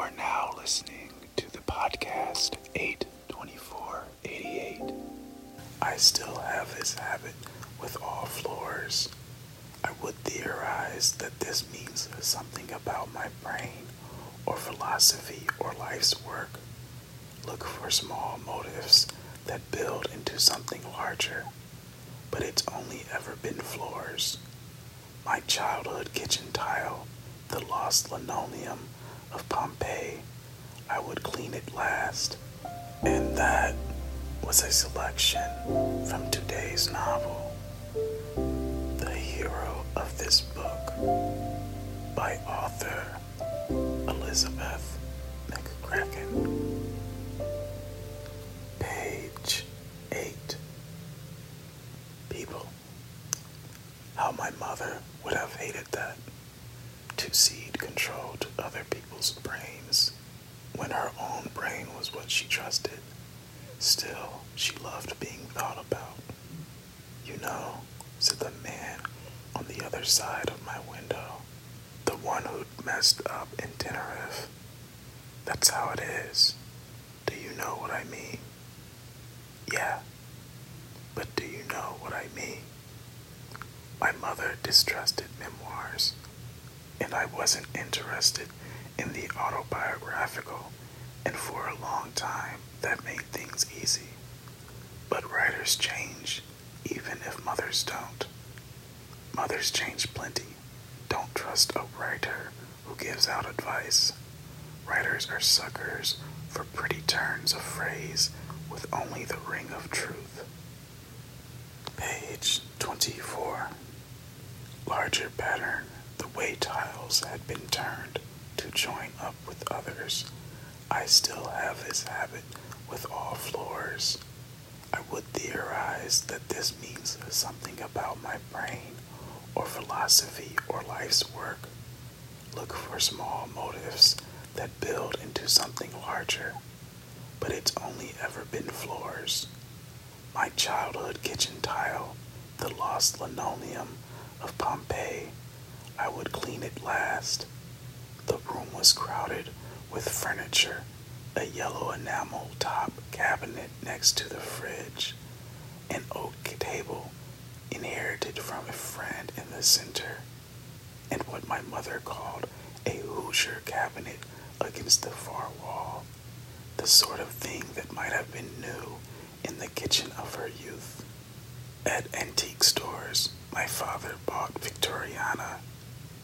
are now listening to the podcast 82488. I still have this habit with all floors. I would theorize that this means something about my brain or philosophy or life's work. Look for small motives that build into something larger, but it's only ever been floors. My childhood kitchen tile, the lost linoleum of Pompeii, I would clean it last. And that was a selection from today's novel, The Hero of This Book, by author Elizabeth McCracken. Page 8. People. How my mother would have hated that. To cede control to other people's brains when her own brain was what she trusted. Still, she loved being thought about. You know, said the man on the other side of my window, the one who'd messed up in Tenerife. That's how it is. Do you know what I mean? Yeah, but do you know what I mean? My mother distrusted memoirs, and I wasn't interested in the autobiographical, and for a long time that made things easy. But writers change, even if mothers don't. Mothers change plenty. Don't trust a writer who gives out advice. Writers are suckers for pretty turns of phrase with only the ring of truth. Page 24. Larger pattern. Way tiles had been turned to join up with others. I still have this habit with all floors. I would theorize that this means something about my brain or philosophy or life's work. Look for small motives that build into something larger, but it's only ever been floors. My childhood kitchen tile, the lost linoleum of Pompeii, I would clean it last. The room was crowded with furniture, a yellow enamel top cabinet next to the fridge, an oak table inherited from a friend in the center, and what my mother called a Hoosier cabinet against the far wall, the sort of thing that might have been new in the kitchen of her youth. At antique stores, my father bought Victoriana.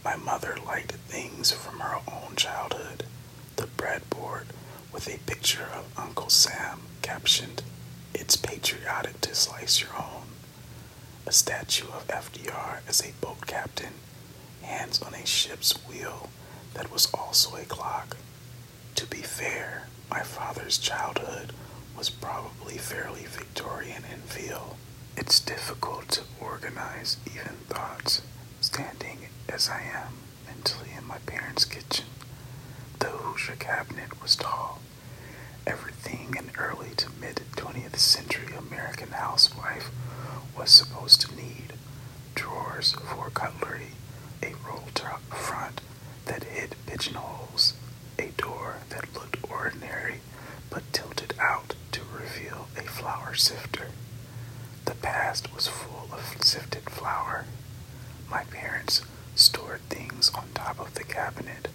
My mother liked from her own childhood. The breadboard with a picture of Uncle Sam captioned, It's patriotic to slice your own. A statue of FDR as a boat captain, hands on a ship's wheel that was also a clock. To be fair, my father's childhood was probably fairly Victorian in feel. It's difficult to organize even thoughts, standing as I am in my parents' kitchen. The Hoosier cabinet was tall. Everything an early to mid 20th century American housewife was supposed to need drawers for cutlery, a roll top front that hid pigeonholes, a door that looked ordinary but tilted out to reveal a flour sifter. The past was full of sifted flour. My parents top of the cabinet.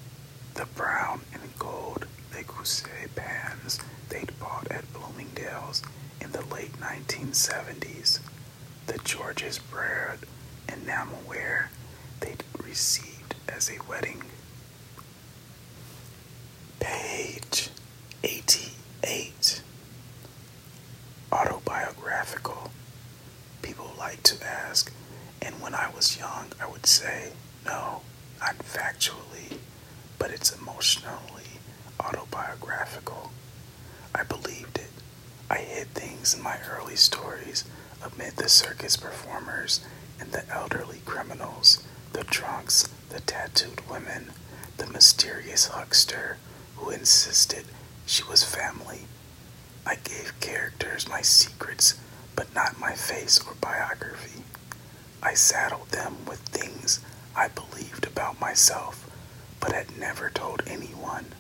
The brown and gold Le Creuset pans they'd bought at Bloomingdale's in the late 1970s. The Georges Briard enamelware they'd received as a wedding. Page 88. Autobiographical. People like to ask, and when I was young, I would say, no, not factually, but it's emotionally autobiographical. I believed it. I hid things in my early stories amid the circus performers and the elderly criminals, the drunks, the tattooed women, the mysterious huckster who insisted she was family. I gave characters my secrets, but not my face or biography. I saddled them with things I believed about myself, but had never told anyone.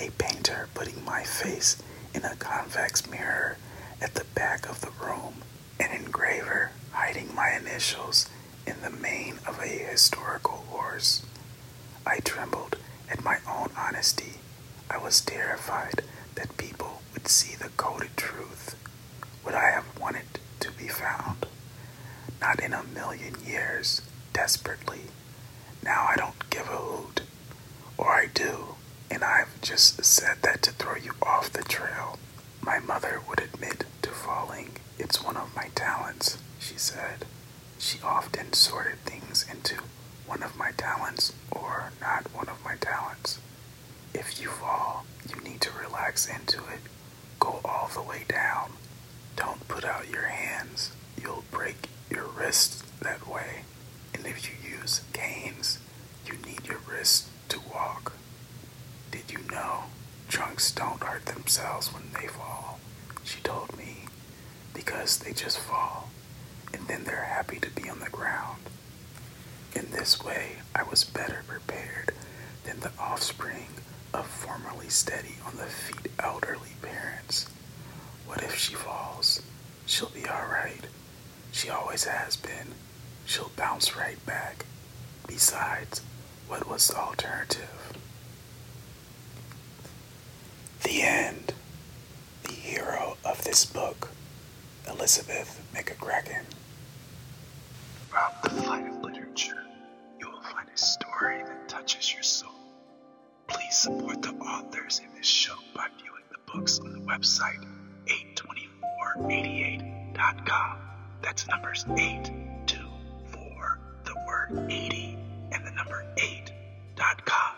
a painter putting my face in a convex mirror at the back of the room, an engraver hiding my initials in the mane of a historical horse. I trembled at my own honesty. I was terrified that people would see the coded truth. Would I have wanted to be found? Not in a million years, desperately. Now I don't give a hoot. Or I do, and I've just said that to throw you off the trail. My mother would admit to falling. It's one of my talents, she said. She often sorted things into one of my talents or not one of my talents. If you fall, you need to relax into it. Go all the way down. Don't put out your hands. You'll break your wrists canes, you need your wrists to walk. Did you know trunks don't hurt themselves when they fall? She told me. Because they just fall, and then they're happy to be on the ground. In this way, I was better prepared than the offspring of formerly steady on the feet elderly parents. What if she falls? She'll be alright. She always has been. She'll bounce right back. Besides, what was the alternative? The end. The hero of this book, Elizabeth McCracken. Throughout the flight of literature, you will find a story that touches your soul. Please support the authors in this show by viewing the books on the website 82488.com. That's numbers 824, the word 80, and the number 8.com.